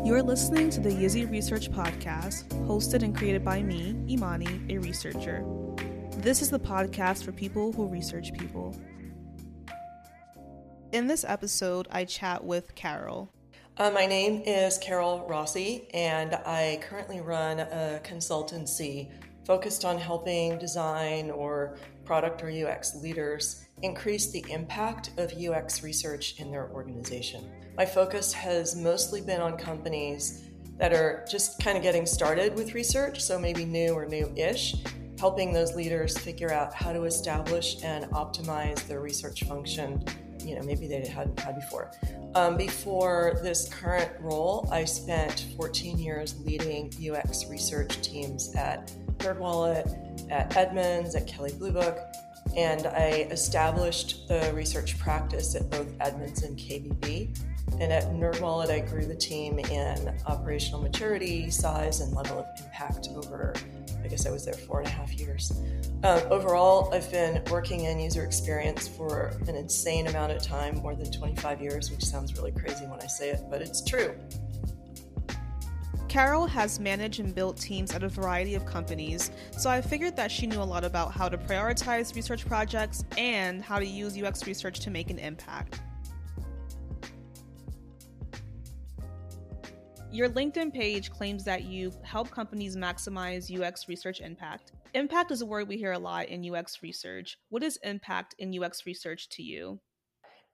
You're listening to the Yzzi Research Podcast, hosted and created by me, Imani, a researcher. This is the podcast for people who research people. In this episode, I chat with Carol. Uh, my name is Carol Rossi, and I currently run a consultancy focused on helping design or product or UX leaders increase the impact of UX research in their organization. My focus has mostly been on companies that are just kind of getting started with research, so maybe new or new ish, helping those leaders figure out how to establish and optimize their research function. You know, maybe they hadn't had before. Um, before this current role, I spent 14 years leading UX research teams at NerdWallet, at Edmunds, at Kelley Blue Book, and I established the research practice at both Edmunds and KBB. And at NerdWallet, I grew the team in operational maturity, size, and level of impact over, I guess I was there four and a half years. Uh, overall, I've been working in user experience for an insane amount of time, more than 25 years, which sounds really crazy when I say it, but it's true. Carol has managed and built teams at a variety of companies, so I figured that she knew a lot about how to prioritize research projects and how to use UX research to make an impact. Your LinkedIn page claims that you help companies maximize UX research impact. Impact is a word we hear a lot in UX research. What is impact in UX research to you?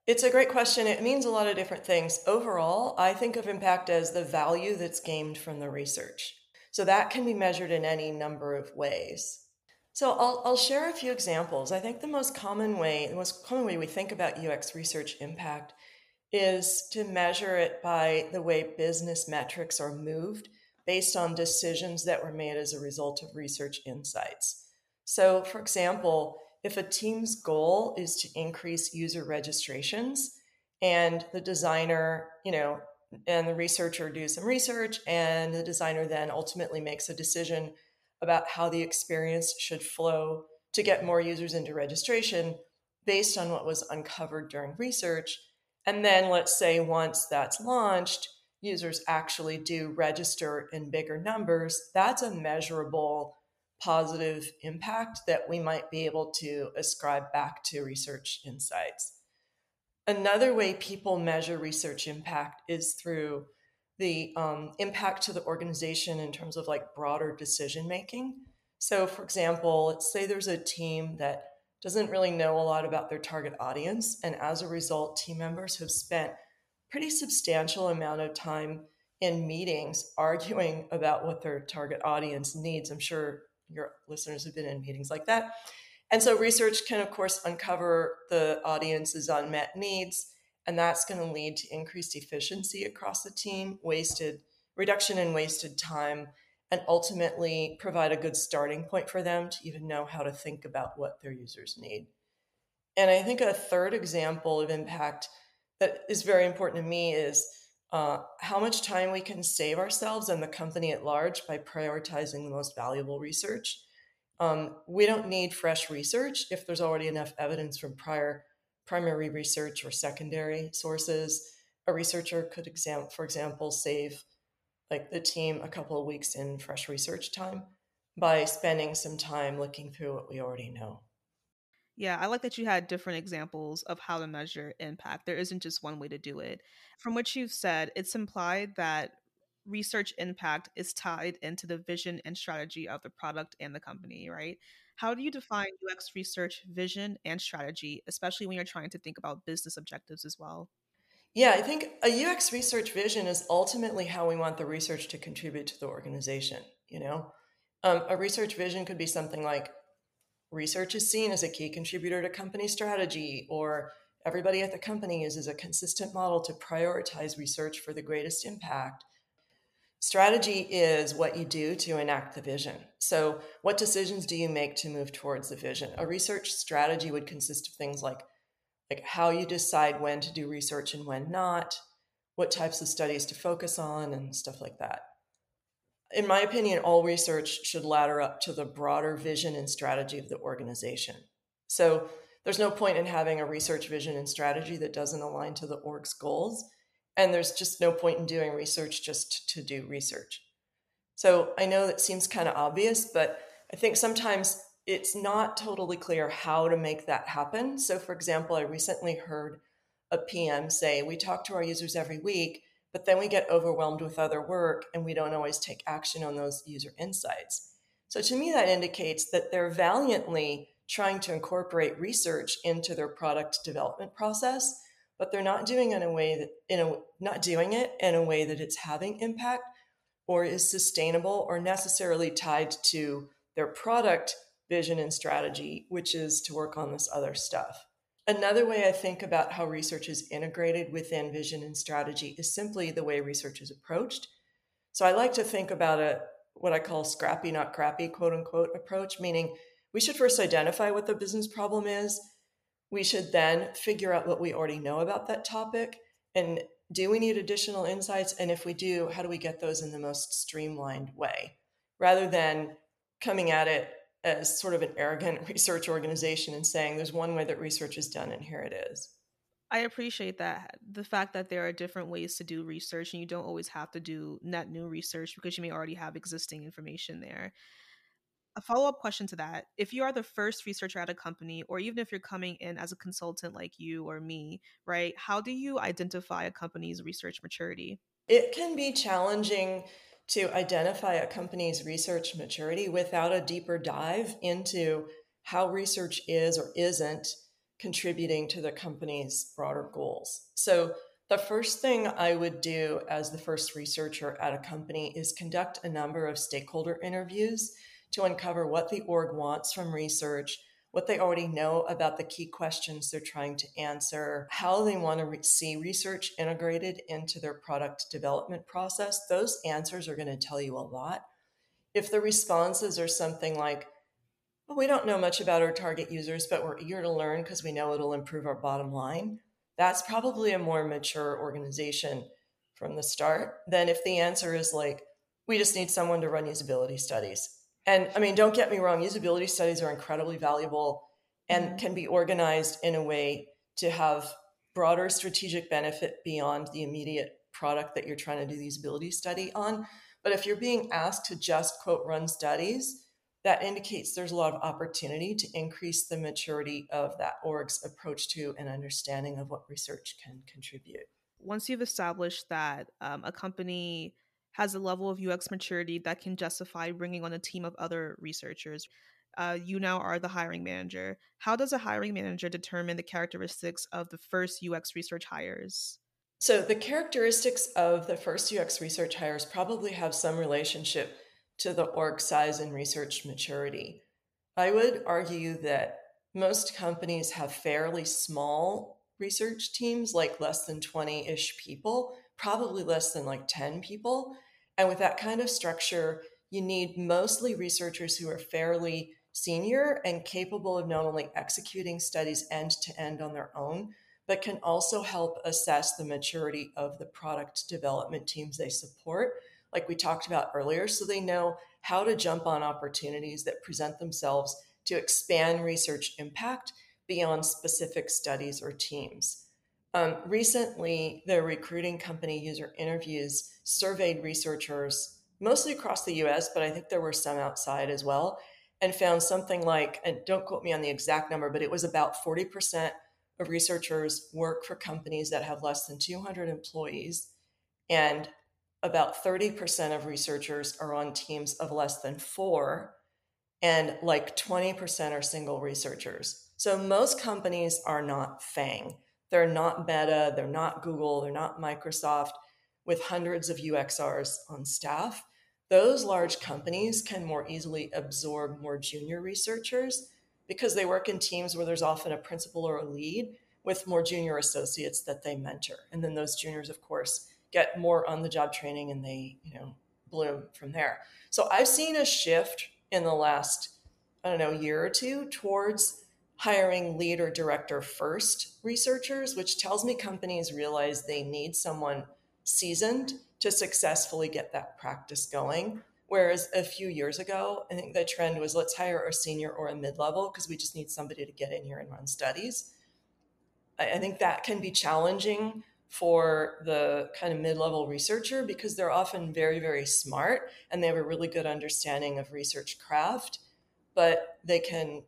It's a great question. It means a lot of different things. Overall, I think of impact as the value that's gained from the research. So that can be measured in any number of ways. So I'll, I'll share a few examples. I think the most common way, the most common way we think about UX research impact is to measure it by the way business metrics are moved based on decisions that were made as a result of research insights. So, for example, if a team's goal is to increase user registrations and the designer, you know, and the researcher do some research and the designer then ultimately makes a decision about how the experience should flow to get more users into registration based on what was uncovered during research, and then let's say once that's launched, users actually do register in bigger numbers. That's a measurable positive impact that we might be able to ascribe back to research insights. Another way people measure research impact is through the um, impact to the organization in terms of like broader decision making. So, for example, let's say there's a team that doesn't really know a lot about their target audience. And as a result, team members have spent pretty substantial amount of time in meetings arguing about what their target audience needs. I'm sure your listeners have been in meetings like that. And so research can, of course, uncover the audience's unmet needs, and that's going to lead to increased efficiency across the team, wasted reduction in wasted time, and ultimately provide a good starting point for them to even know how to think about what their users need. And I think a third example of impact that is very important to me is uh, how much time we can save ourselves and the company at large by prioritizing the most valuable research. Um, we don't need fresh research if there's already enough evidence from prior primary research or secondary sources. A researcher could, exam- for example, save like the team a couple of weeks in fresh research time by spending some time looking through what we already know. Yeah, I like that you had different examples of how to measure impact. There isn't just one way to do it. From what you've said, it's implied that research impact is tied into the vision and strategy of the product and the company, right? How do you define UX research vision and strategy, especially when you're trying to think about business objectives as well? Yeah, I think a UX research vision is ultimately how we want the research to contribute to the organization. You know, um, a research vision could be something like research is seen as a key contributor to company strategy, or everybody at the company uses a consistent model to prioritize research for the greatest impact. Strategy is what you do to enact the vision. So, what decisions do you make to move towards the vision? A research strategy would consist of things like like how you decide when to do research and when not, what types of studies to focus on, and stuff like that. In my opinion, all research should ladder up to the broader vision and strategy of the organization. So there's no point in having a research vision and strategy that doesn't align to the org's goals. And there's just no point in doing research just to do research. So I know that seems kind of obvious, but I think sometimes it's not totally clear how to make that happen. So, for example, I recently heard a PM say, We talk to our users every week, but then we get overwhelmed with other work and we don't always take action on those user insights. So, to me, that indicates that they're valiantly trying to incorporate research into their product development process, but they're not doing it in a way that in a not doing it in a way that it's having impact or is sustainable or necessarily tied to their product vision and strategy, which is to work on this other stuff. Another way I think about how research is integrated within vision and strategy is simply the way research is approached. So I like to think about a what I call scrappy, not crappy, quote unquote approach, meaning we should first identify what the business problem is. We should then figure out what we already know about that topic. And do we need additional insights? And if we do, how do we get those in the most streamlined way? Rather than coming at it as sort of an arrogant research organization and saying there's one way that research is done and here it is. I appreciate that the fact that there are different ways to do research and you don't always have to do net new research because you may already have existing information there. A follow up question to that if you are the first researcher at a company, or even if you're coming in as a consultant like you or me, right, how do you identify a company's research maturity? It can be challenging to identify a company's research maturity without a deeper dive into how research is or isn't contributing to the company's broader goals. So, the first thing I would do as the first researcher at a company is conduct a number of stakeholder interviews to uncover what the org wants from research, what they already know about the key questions they're trying to answer, how they want to re- see research integrated into their product development process. Those answers are going to tell you a lot. If the responses are something like, well, we don't know much about our target users, but we're eager to learn because we know it'll improve our bottom line, that's probably a more mature organization from the start than if the answer is like, we just need someone to run usability studies and I mean, don't get me wrong, usability studies are incredibly valuable and mm-hmm. can be organized in a way to have broader strategic benefit beyond the immediate product that you're trying to do the usability study on. But if you're being asked to just quote run studies, that indicates there's a lot of opportunity to increase the maturity of that org's approach to and understanding of what research can contribute. Once you've established that um, a company has a level of UX maturity that can justify bringing on a team of other researchers. Uh, you now are the hiring manager. How does a hiring manager determine the characteristics of the first UX research hires? So, the characteristics of the first UX research hires probably have some relationship to the org size and research maturity. I would argue that most companies have fairly small research teams, like less than 20 ish people, probably less than like 10 people. And with that kind of structure, you need mostly researchers who are fairly senior and capable of not only executing studies end to end on their own, but can also help assess the maturity of the product development teams they support, like we talked about earlier, so they know how to jump on opportunities that present themselves to expand research impact beyond specific studies or teams. Um, recently, the recruiting company user interviews surveyed researchers, mostly across the US, but I think there were some outside as well, and found something like, and don't quote me on the exact number, but it was about 40% of researchers work for companies that have less than 200 employees, and about 30% of researchers are on teams of less than four, and like 20% are single researchers. So most companies are not FANG. They're not Meta, they're not Google, they're not Microsoft with hundreds of UXRs on staff. Those large companies can more easily absorb more junior researchers because they work in teams where there's often a principal or a lead with more junior associates that they mentor. And then those juniors, of course, get more on the job training and they, you know, bloom from there. So I've seen a shift in the last, I don't know, year or two towards hiring lead or director first researchers, which tells me companies realize they need someone seasoned to successfully get that practice going. Whereas a few years ago, I think the trend was let's hire a senior or a mid level because we just need somebody to get in here and run studies. I, I think that can be challenging for the kind of mid-level researcher because they're often very very smart and they have a really good understanding of research craft but they can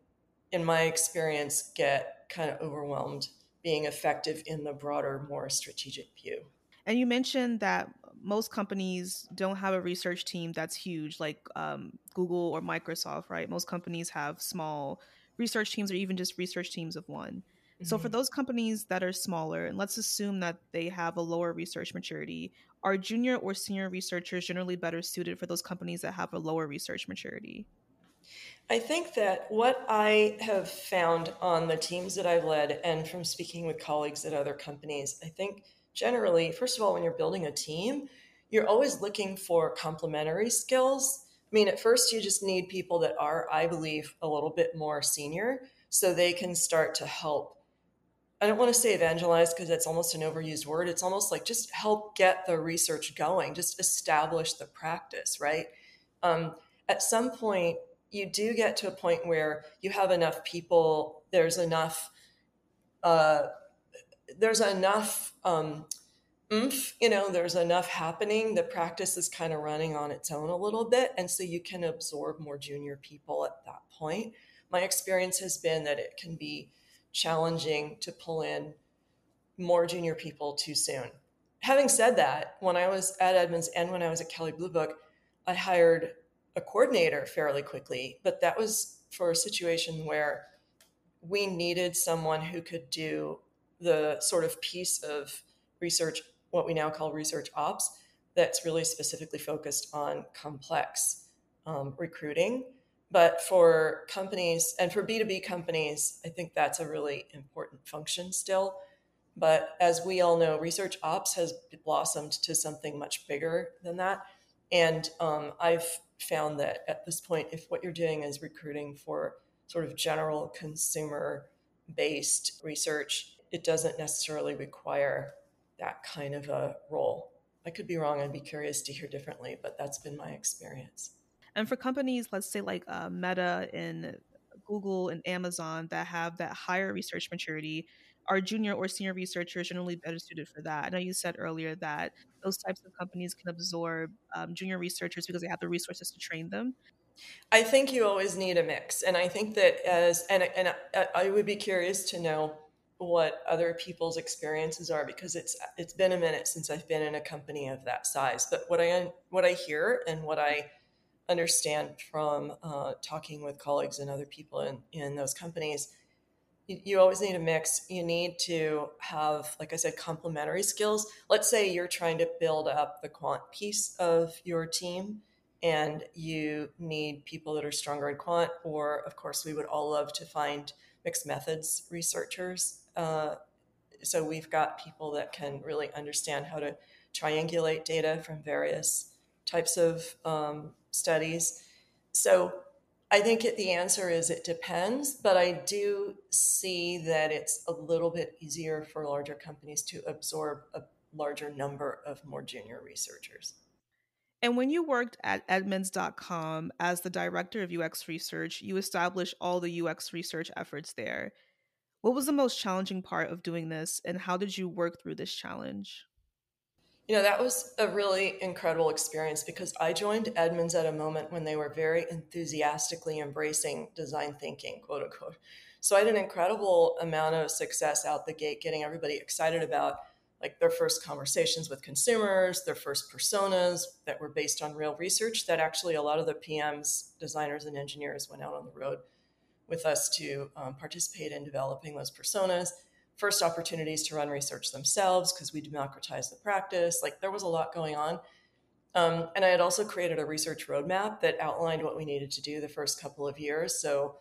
in my experience get kind of overwhelmed being effective in the broader more strategic view and you mentioned that most companies don't have a research team that's huge like um, google or microsoft right most companies have small research teams or even just research teams of one so for mm-hmm. those companies that are smaller, and let's assume that they have a lower research maturity, are junior or senior researchers generally better suited for those companies that have a lower research maturity? I think that what I have found on the teams that I've led and from speaking with colleagues at other companies, I think generally, first of all, when you're building a team, you're always looking for complementary skills. I mean, at first, you just need people that are, I believe, a little bit more senior so they can start to help I don't want to say evangelize because that's almost an overused word. It's almost like just help get the research going, just establish the practice, right? Um, at some point, you do get to a point where you have enough people, there's enough, uh, there's enough um, oomph, you know, there's enough happening. The practice is kind of running on its own a little bit. And so you can absorb more junior people at that point. My experience has been that it can be challenging to pull in more junior people too soon. Having said that, when I was at Edmunds and when I was at Kelley Blue Book, I hired a coordinator fairly quickly, but that was for a situation where we needed someone who could do the sort of piece of research, what we now call research ops, that's really specifically focused on complex um, recruiting but for companies and for B2B companies, I think that's a really important function still. But as we all know, research ops has blossomed to something much bigger than that. And um, I've found that at this point, if what you're doing is recruiting for sort of general consumer based research, it doesn't necessarily require that kind of a role. I could be wrong. I'd be curious to hear differently, but that's been my experience. And for companies, let's say like uh, Meta and Google and Amazon that have that higher research maturity, are junior or senior researchers generally better suited for that? I know you said earlier that those types of companies can absorb um, junior researchers because they have the resources to train them. I think you always need a mix, and I think that as and and I would be curious to know what other people's experiences are because it's it's been a minute since I've been in a company of that size. But what I what I hear and what I understand from uh, talking with colleagues and other people in, in those companies you, always need a mix. You need to have like i said complementary skills. Let's say you're trying to build up the quant piece of your team and you need people that are stronger in quant or of course we would all love to find mixed methods researchers. Uh, so we've got people that can really understand how to triangulate data from various types of um, studies. So I think it, the answer is it depends, but I do see that it's a little bit easier for larger companies to absorb a larger number of more junior researchers. And when you worked at Edmunds.com as the director of UX research, you established all the UX research efforts there. What was the most challenging part of doing this, and how did you work through this challenge? You know, that was a really incredible experience because I joined Edmunds at a moment when they were very enthusiastically embracing design thinking, quote unquote. So I had an incredible amount of success out the gate, getting everybody excited about like their first conversations with consumers, their first personas that were based on real research. That actually a lot of the PMs, designers, and engineers went out on the road with us to um, participate in developing those personas first opportunities to run research themselves because we democratized the practice. Like there was a lot going on. Um, and I had also created a research roadmap that outlined what we needed to do the first couple of years. So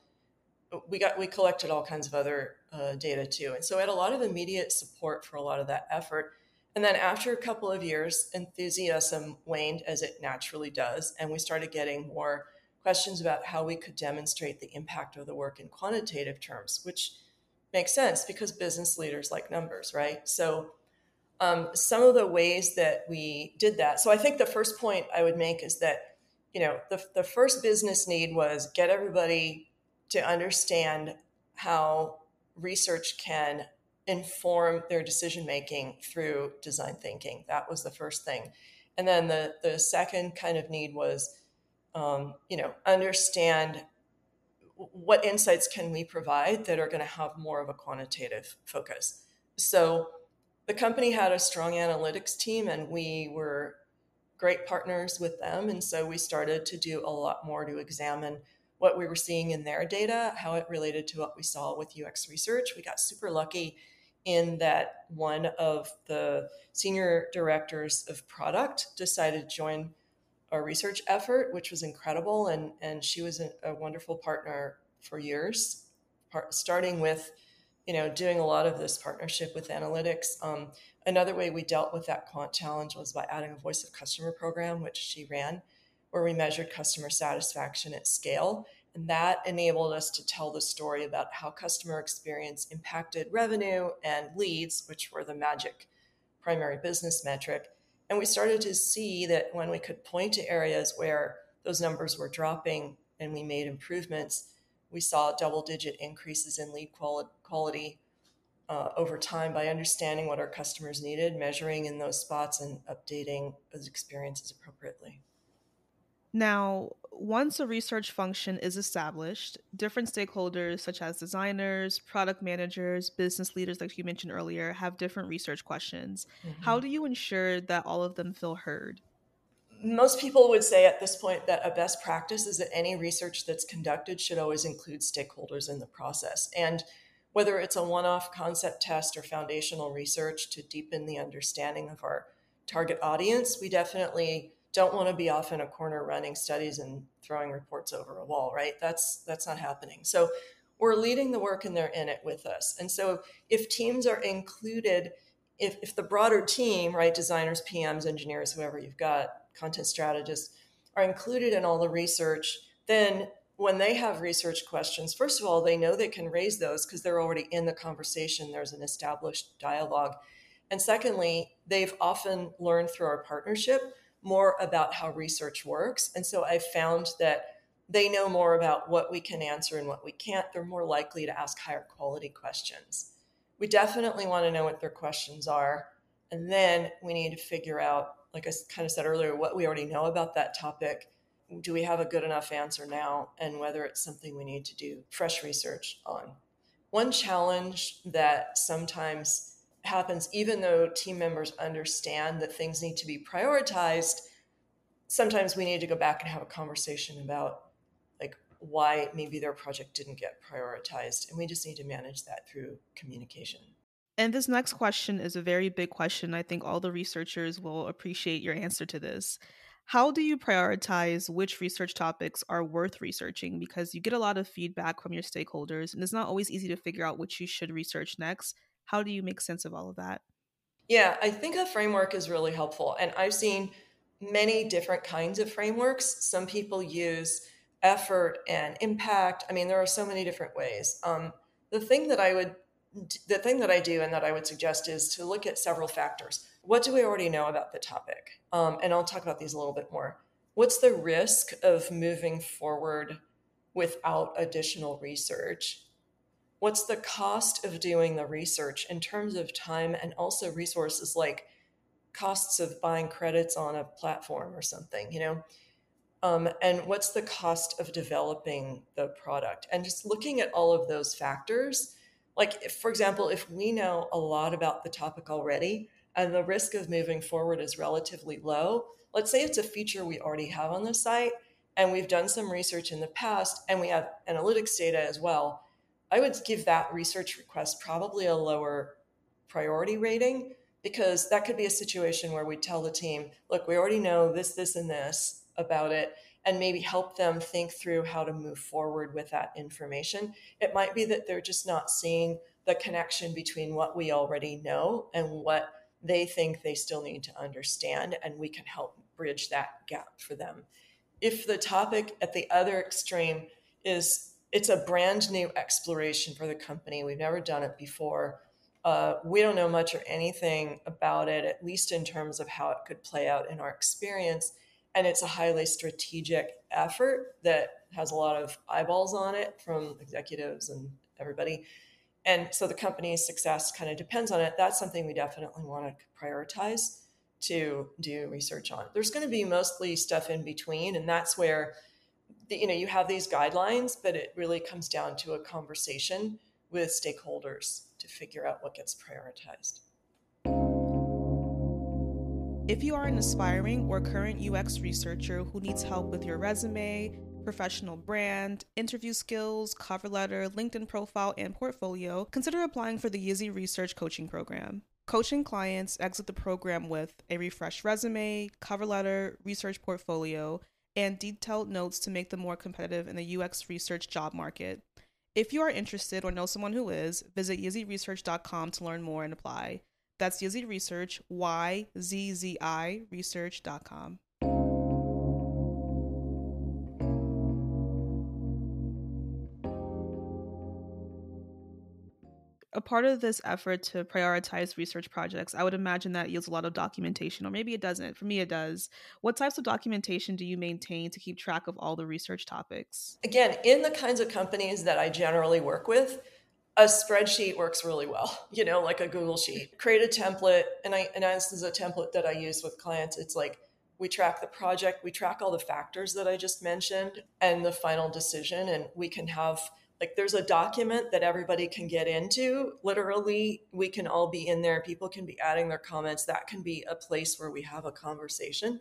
we got we collected all kinds of other uh, data too, and so I had a lot of immediate support for a lot of that effort. And then after a couple of years, enthusiasm waned as it naturally does, and we started getting more questions about how we could demonstrate the impact of the work in quantitative terms, which makes sense because business leaders like numbers, right? So, um, some of the ways that we did that. So, I think the first point I would make is that, you know, the, the first business need was get everybody to understand how research can inform their decision making through design thinking. That was the first thing. And then the, the second kind of need was, um, you know, understand what insights can we provide that are going to have more of a quantitative focus. So the company had a strong analytics team and we were great partners with them. And so we started to do a lot more to examine what we were seeing in their data, how it related to what we saw with UX research. We got super lucky in that one of the senior directors of product decided to join our research effort, which was incredible. And, and she was a, a wonderful partner for years, starting with, you know, doing a lot of this partnership with analytics. Um, another way we dealt with that quant challenge was by adding a voice of customer program, which she ran, where we measured customer satisfaction at scale. And that enabled us to tell the story about how customer experience impacted revenue and leads, which were the magic primary business metric. And we started to see that when we could point to areas where those numbers were dropping and we made improvements, we saw double digit increases in lead quality uh, over time by understanding what our customers needed, measuring in those spots, and updating those experiences appropriately. Now, once a research function is established, different stakeholders, such as designers, product managers, business leaders, like you mentioned earlier, have different research questions. Mm-hmm. How do you ensure that all of them feel heard? Most people would say at this point that a best practice is that any research that's conducted should always include stakeholders in the process. And whether it's a one off concept test or foundational research to deepen the understanding of our target audience, we definitely don't want to be off in a corner running studies and throwing reports over a wall, right? That's that's not happening. So we're leading the work and they're in it with us. And so if teams are included, if, if the broader team, right, designers, PMs, engineers, whoever you've got, content strategists, are included in all the research, then when they have research questions, first of all, they know they can raise those because they're already in the conversation. There's an established dialogue. And secondly, they've often learned through our partnership more about how research works. And so I've found that they know more about what we can answer and what we can't. They're more likely to ask higher quality questions. We definitely want to know what their questions are. And then we need to figure out, like I kind of said earlier, what we already know about that topic. Do we have a good enough answer now? And whether it's something we need to do fresh research on. One challenge that sometimes happens even though team members understand that things need to be prioritized sometimes we need to go back and have a conversation about like why maybe their project didn't get prioritized and we just need to manage that through communication. And this next question is a very big question. I think all the researchers will appreciate your answer to this. How do you prioritize which research topics are worth researching? Because you get a lot of feedback from your stakeholders and it's not always easy to figure out which you should research next how do you make sense of all of that? Yeah, I think a framework is really helpful. And I've seen many different kinds of frameworks. Some people use effort and impact. I mean, there are so many different ways. Um, the thing that I would the thing that I do and that I would suggest is to look at several factors. What do we already know about the topic? Um, and I'll talk about these a little bit more. What's the risk of moving forward without additional research? What's the cost of doing the research in terms of time and also resources like costs of buying credits on a platform or something you know? Um, and what's the cost of developing the product? And just looking at all of those factors like if, for example if we know a lot about the topic already and the risk of moving forward is relatively low let's say it's a feature we already have on the site and we've done some research in the past and we have analytics data as well I would give that research request probably a lower priority rating because that could be a situation where we tell the team, look, we already know this, this, and this about it, and maybe help them think through how to move forward with that information. It might be that they're just not seeing the connection between what we already know and what they think they still need to understand, and we can help bridge that gap for them. If the topic at the other extreme is it's a brand new exploration for the company. We've never done it before. Uh, we don't know much or anything about it, at least in terms of how it could play out in our experience. And it's a highly strategic effort that has a lot of eyeballs on it from executives and everybody. And so the company's success kind of depends on it. That's something we definitely want to prioritize to do research on. There's going to be mostly stuff in between, and that's where you know you have these guidelines, but it really comes down to a conversation with stakeholders to figure out what gets prioritized. If you are an aspiring or current UX researcher who needs help with your resume, professional brand, interview skills, cover letter, LinkedIn profile, and portfolio, consider applying for the Yzzi Research Coaching Program. Coaching clients exit the program with a refreshed resume, cover letter, research portfolio, and detailed notes to make them more competitive in the UX research job market. If you are interested or know someone who is, visit yzziresearch.com to learn more and apply. That's Yzzi Research, Y-Z-Z-I research.com. a part of this effort to prioritize research projects, I would imagine that yields a lot of documentation, or maybe it doesn't. For me, it does. What types of documentation do you maintain to keep track of all the research topics? Again, in the kinds of companies that I generally work with, a spreadsheet works really well, you know, like a Google Sheet. Create a template, and I and this is a template that I use with clients. It's like we track the project, we track all the factors that I just mentioned, and the final decision, and we can have like there's a document that everybody can get into. Literally we can all be in there. People can be adding their comments. That can be a place where we have a conversation.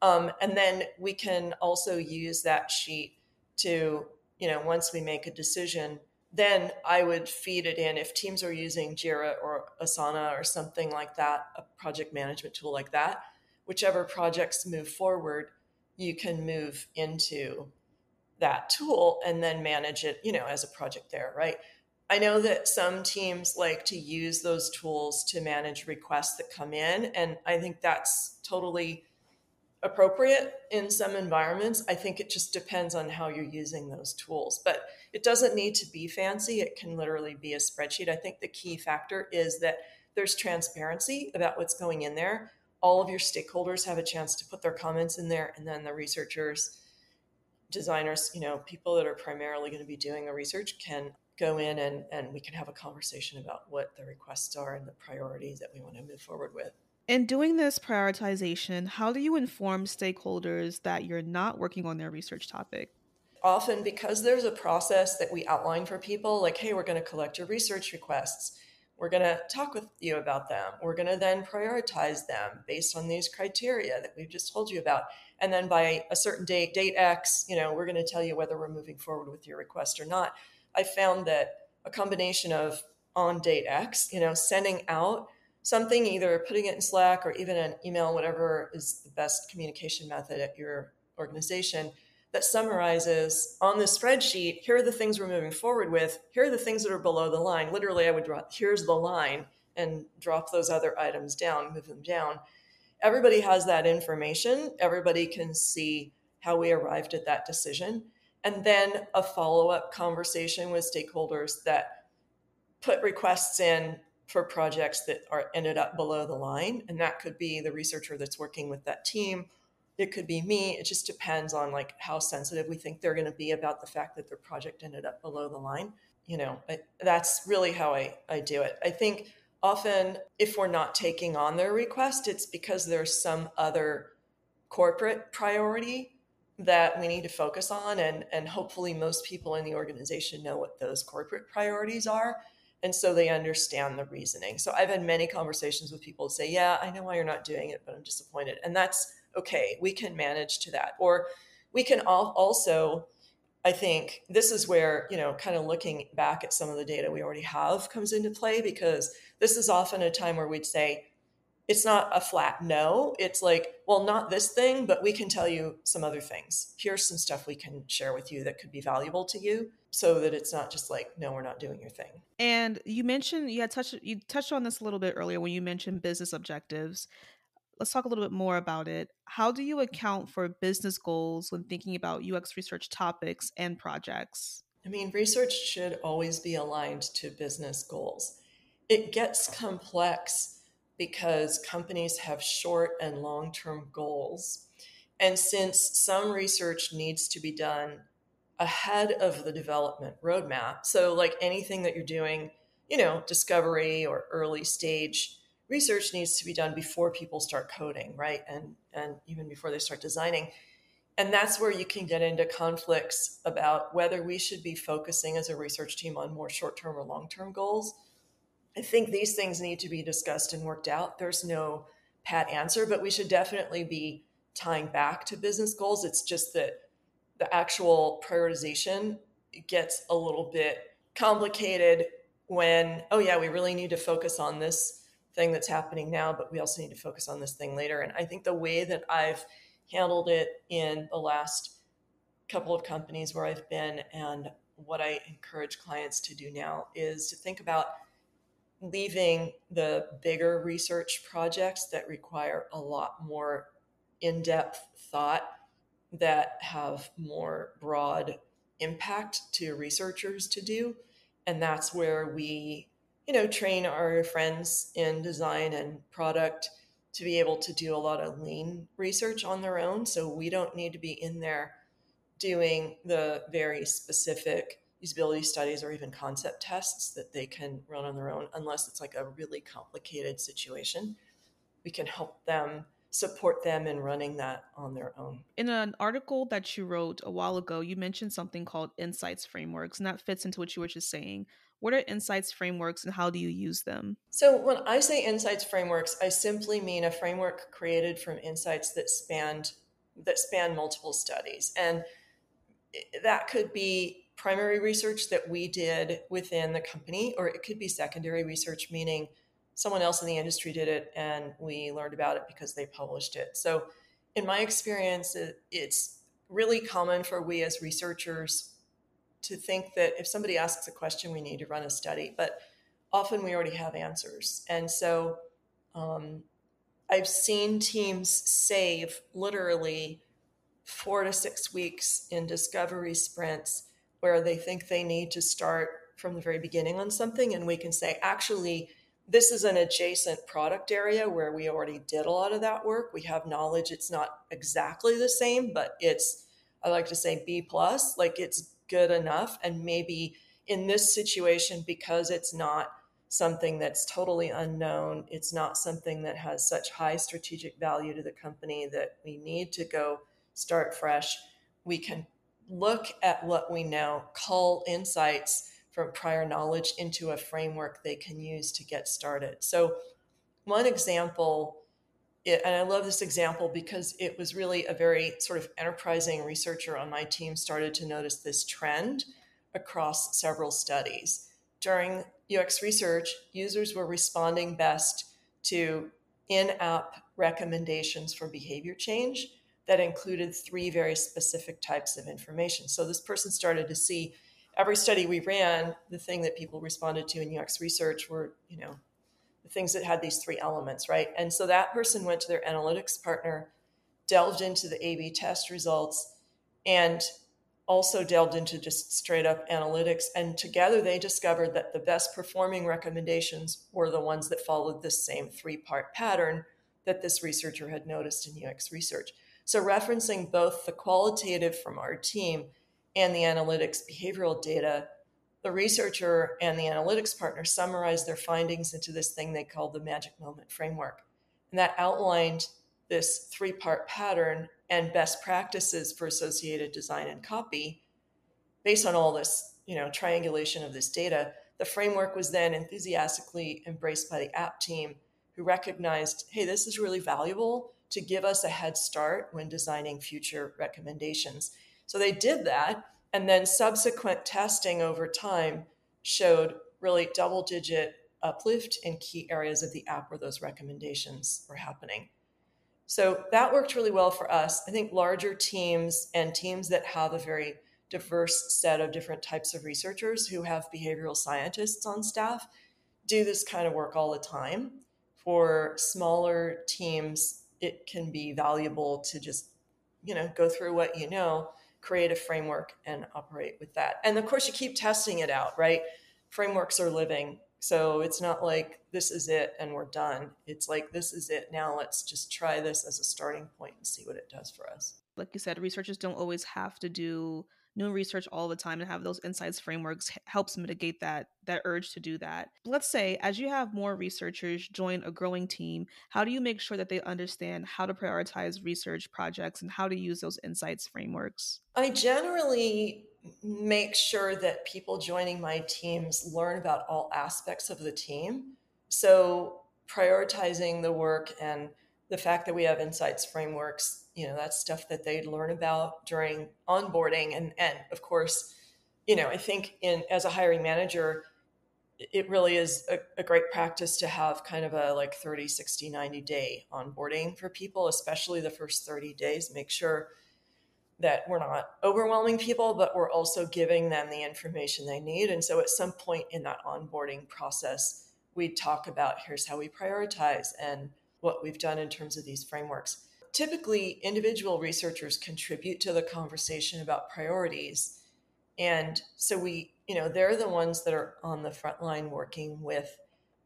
Um, and then we can also use that sheet to you know once we make a decision then i would feed it in. If teams are using jira or asana or something like that a project management tool like that whichever projects move forward you can move into that tool and then manage it, you know, as a project there, right? I know that some teams like to use those tools to manage requests that come in, and I think that's totally appropriate in some environments. I think it just depends on how you're using those tools, but it doesn't need to be fancy. It can literally be a spreadsheet. I think the key factor is that there's transparency about what's going in there. All of your stakeholders have a chance to put their comments in there, and then the researchers designers, you know, people that are primarily going to be doing the research can go in and, and we can have a conversation about what the requests are and the priorities that we want to move forward with. In doing this prioritization, how do you inform stakeholders that you're not working on their research topic? Often, because there's a process that we outline for people, like, hey, we're going to collect your research requests. We're going to talk with you about them. We're going to then prioritize them based on these criteria that we've just told you about and then by a certain date date x you know we're going to tell you whether we're moving forward with your request or not. I found that a combination of on date x you know sending out something either putting it in slack or even an email whatever is the best communication method at your organization that summarizes on the spreadsheet here are the things we're moving forward with here are the things that are below the line. Literally i would draw, here's the line and drop those other items down move them down everybody has that information. Everybody can see how we arrived at that decision. And then a follow up conversation with stakeholders that put requests in for projects that are ended up below the line. And that could be the researcher that's working with that team. It could be me. It just depends on like how sensitive we think they're going to be about the fact that their project ended up below the line. You know, I, that's really how I, I do it. I think often if we're not taking on their request it's because there's some other corporate priority that we need to focus on and and hopefully most people in the organization know what those corporate priorities are and so they understand the reasoning. So i've had many conversations with people say yeah i know why you're not doing it but i'm disappointed and that's okay. We can manage to that. Or we can also I think this is where, you know, kind of looking back at some of the data we already have comes into play because this is often a time where we'd say, it's not a flat no. It's like, well, not this thing, but we can tell you some other things. Here's some stuff we can share with you that could be valuable to you so that it's not just like, no, we're not doing your thing. And you mentioned you had touched you touched on this a little bit earlier when you mentioned business objectives. Let's talk a little bit more about it. How do you mm-hmm. account for business goals when thinking about UX research topics and projects? I mean, research should always be aligned to business goals it gets complex because companies have short and long term goals. And since some research needs to be done ahead of the development roadmap, so like anything that you're doing you know, discovery or early stage research needs to be done before people start coding, right? And and even before they start designing. And that's where you can get into conflicts about whether we should be focusing as a research team on more short-term or long-term goals. I think these things need to be discussed and worked out. There's no pat answer, but we should definitely be tying back to business goals. It's just that the actual prioritization gets a little bit complicated when, oh, yeah, we really need to focus on this thing that's happening now, but we also need to focus on this thing later. And I think the way that I've handled it in the last couple of companies where I've been and what I encourage clients to do now is to think about leaving the bigger research projects that require a lot more in depth thought that have more broad impact to researchers to do and that's where we you know train our friends in design and product to be able to do a lot of lean research on their own so we don't need to be in there doing the very specific usability studies or even concept tests that they can run on their own unless it's like a really complicated situation we can help them support them in running that on their own. In an article that you wrote a while ago, you mentioned something called insights frameworks, and that fits into what you were just saying. What are insights frameworks and how do you use them? So, when I say insights frameworks, I simply mean a framework created from insights that spanned that span multiple studies. And that could be primary research that we did within the company, or it could be secondary research, meaning someone else in the industry did it and we learned about it because they published it. So, in my experience, it's really common for we as researchers to think that if somebody asks a question, we need to run a study, but often we already have answers. And so, um, I've seen teams save literally four to six weeks in discovery sprints where they think they need to start from the very beginning on something. And we can say, actually, this is an adjacent product area where we already did a lot of that work. We have knowledge. It's not exactly the same, but it's, I like to say B plus, like it's good enough. And maybe in this situation, because it's not something that's totally unknown, it's not something that has such high strategic value to the company that we need to go start fresh. We can look at what we know, cull insights from prior knowledge into a framework they can use to get started. So, one example, and I love this example because it was really a very sort of enterprising researcher on my team started to notice this trend across several studies. During UX research, users were responding best to in app recommendations for behavior change that included three very specific types of information. So, this person started to see every study we ran, the thing that people responded to in UX research were, you know, the things that had these three elements, right? And so that person went to their analytics partner, delved into the A B test results, and also delved into just straight up analytics. And together they discovered that the best performing recommendations were the ones that followed this same three part pattern that this researcher had noticed in UX research. So, referencing both the qualitative from our team and the analytics behavioral data, the researcher and the analytics partner summarized their findings into this thing they called the magic moment framework. And that outlined this three part pattern and best practices for associated design and copy based on all this you know triangulation of this data the framework was then enthusiastically embraced by the app team who recognized hey this is really valuable to give us a head start when designing future recommendations so they did that. And then subsequent testing over time showed really double digit uplift in key areas of the app where those recommendations were happening. So that worked really well for us. I think larger teams and teams that have a very diverse set of different types of researchers who have behavioral scientists on staff do this kind of work all the time. For smaller teams, it can be valuable to just, you know, go through what you know create a framework and operate with that. And of course, you keep testing it out, right? Frameworks are living So it's not like this is it and we're done. It's like this is it. Now let's just try this as a starting point and see what it does for us. Like you said, researchers don't always have to do new research all the time and have those insights frameworks helps mitigate that that urge to do that. Let's say as you have more researchers join a growing team, how do you make sure that they understand how to prioritize research projects and how to use those insights frameworks? I generally make sure that people joining my teams learn about all aspects of the team. So, prioritizing the work and the fact that we have insights frameworks, you know, that's stuff that they'd learn about during onboarding. And, and of course, you know, I think in as a hiring manager, it really is a, a, great practice to have kind of a like 30, 60, 90 day onboarding for people, especially the first 30 days. Make sure that we're not overwhelming people, but we're also giving them the information they need. And so at some point in that onboarding process, we talk about here's how we prioritize and what we've done in terms of these frameworks. Typically, individual researchers contribute to the conversation about priorities. And so we, you know, they're the ones that are on the front line working with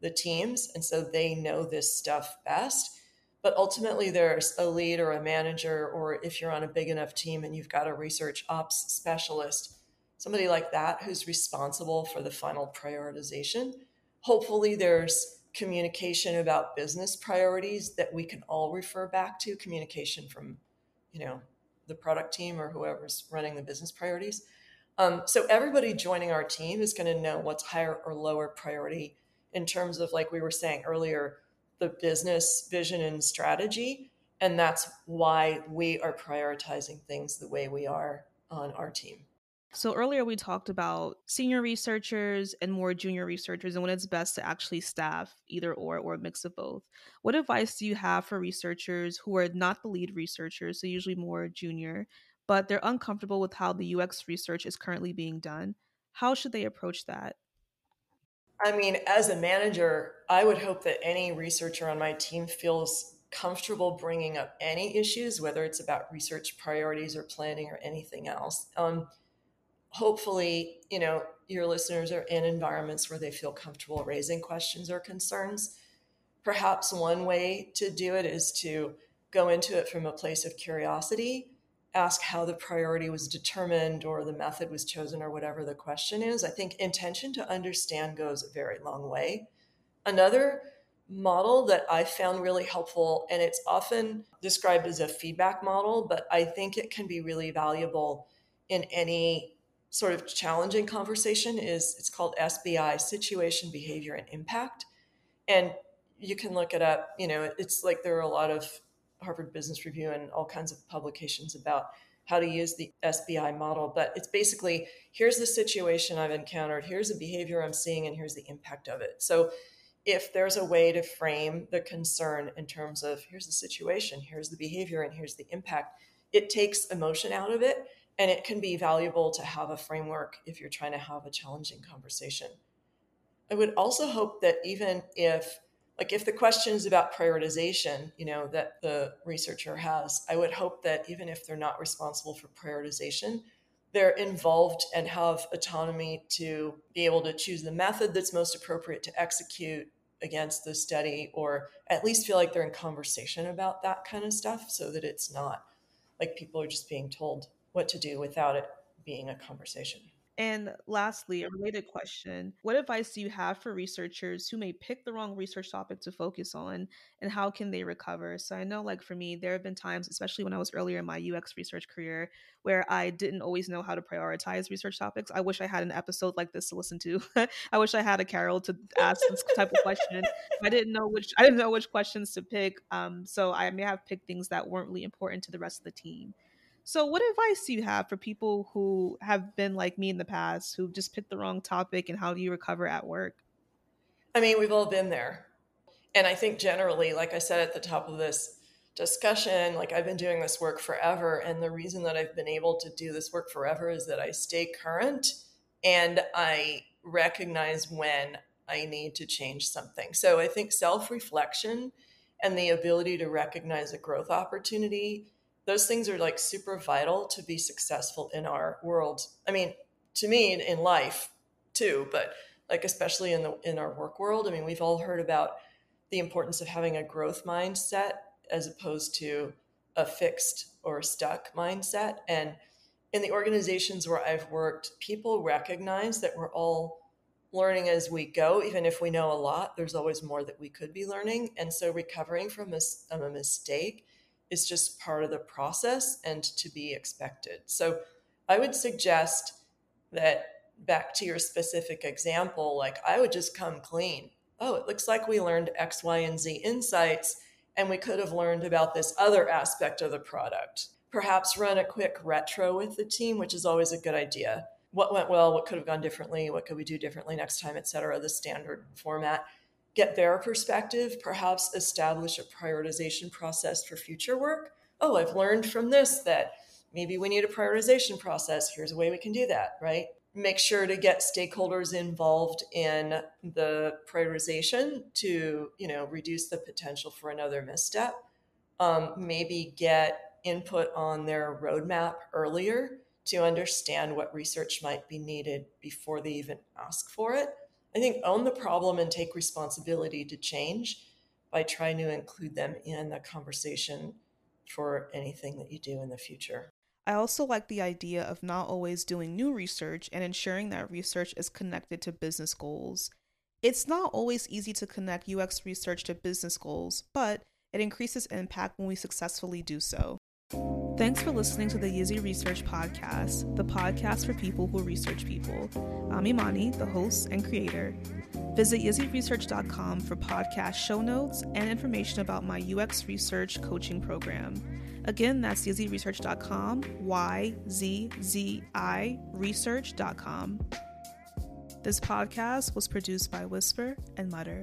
the teams. And so they know this stuff best but ultimately there's a lead or a manager or if you're on a big enough team and you've got a research ops specialist somebody like that who's responsible for the final prioritization hopefully there's communication about business priorities that we can all refer back to communication from you know the product team or whoever's running the business priorities um, so everybody joining our team is going to know what's higher or lower priority in terms of like we were saying earlier the business vision and strategy. And that's why we are prioritizing things the way we are on our team. So earlier we talked about senior researchers and more junior researchers and when it's best to actually staff either or or a mix of both. What advice do you have for researchers who are not the lead researchers, so usually more junior, but they're uncomfortable with how the UX research is currently being done? How should they approach that? I mean, as a manager, I would hope that any researcher on my team feels comfortable bringing up any issues, whether it's about research priorities or planning or anything else. Um, hopefully, you know, your listeners are in environments where they feel comfortable raising questions or concerns. Perhaps one way to do it is to go into it from a place of curiosity ask how the priority was determined or the method was chosen or whatever the question is. I think intention to understand goes a very long way. Another model that I found really helpful, and it's often described as a feedback model, but I think it can be really valuable in any sort of challenging conversation is it's called SBI situation behavior and impact and you can look it up you know it's like there are a lot of Harvard Business Review and all kinds of publications about how to use the SBI model. But it's basically here's the situation I've encountered, here's the behavior I'm seeing, and here's the impact of it. So if there's a way to frame the concern in terms of here's the situation, here's the behavior, and here's the impact, it takes emotion out of it. And it can be valuable to have a framework if you're trying to have a challenging conversation. I would also hope that even if like if the question is about prioritization you know that the researcher has i would hope that even if they're not responsible for prioritization they're involved and have autonomy to be able to choose the method that's most appropriate to execute against the study or at least feel like they're in conversation about that kind of stuff so that it's not like people are just being told what to do without it being a conversation and lastly, a related question What advice do you have for researchers who may pick the wrong research topic to focus on, and how can they recover? So, I know, like for me, there have been times, especially when I was earlier in my UX research career, where I didn't always know how to prioritize research topics. I wish I had an episode like this to listen to. I wish I had a Carol to ask this type of question. I didn't know which I didn't know which questions to pick. Um, so I may have picked things that weren't really important to the rest of the team. So, what advice do you have for people who have been like me in the past, who just picked the wrong topic, and how do you recover at work? I mean, we've all been there. And I think generally, like I said at the top of this discussion, like I've been doing this work forever. And the reason that I've been able to do this work forever is that I stay current and I recognize when I need to change something. So I think self reflection and the ability to recognize a growth opportunity those things are like super vital to be successful in our world. I mean, to me in life too, but like especially in the in our work world. I mean, we've all heard about the importance of having a growth mindset as opposed to a fixed or stuck mindset. And in the organizations where I've worked, people recognize that we're all learning as we go. Even if we know a lot, there's always more that we could be learning. And so recovering from a, a mistake is just part of the process and to be expected. So I would suggest that back to your specific example, like I would just come clean. Oh, it looks like we learned X, Y, and Z insights, and we could have learned about this other aspect of the product. Perhaps run a quick retro with the team, which is always a good idea. What went well? What could have gone differently? What could we do differently next time, et cetera, the standard format. Get their perspective, perhaps establish a prioritization process for future work. Oh, I've learned from this that maybe we need a prioritization process. Here's a way we can do that, right? make sure to get stakeholders involved in the prioritization to you know reduce the potential for another misstep um, maybe get input on their roadmap earlier to understand what research might be needed before they even ask for it i think own the problem and take responsibility to change by trying to include them in the conversation for anything that you do in the future I also like the idea of not always doing new research and ensuring that research is connected to business goals. It's not always easy to connect UX research to business goals, but it increases impact when we successfully do so. Thanks for listening to the Yzzi Research Podcast, the podcast for people who research people. I'm Imani, the host and creator. Visit yzziresearch.com for podcast show notes and information about my UX research coaching program. Again, that's yzziresearch.com, Y Z Z I research.com. This podcast was produced by Whisper and Mutter.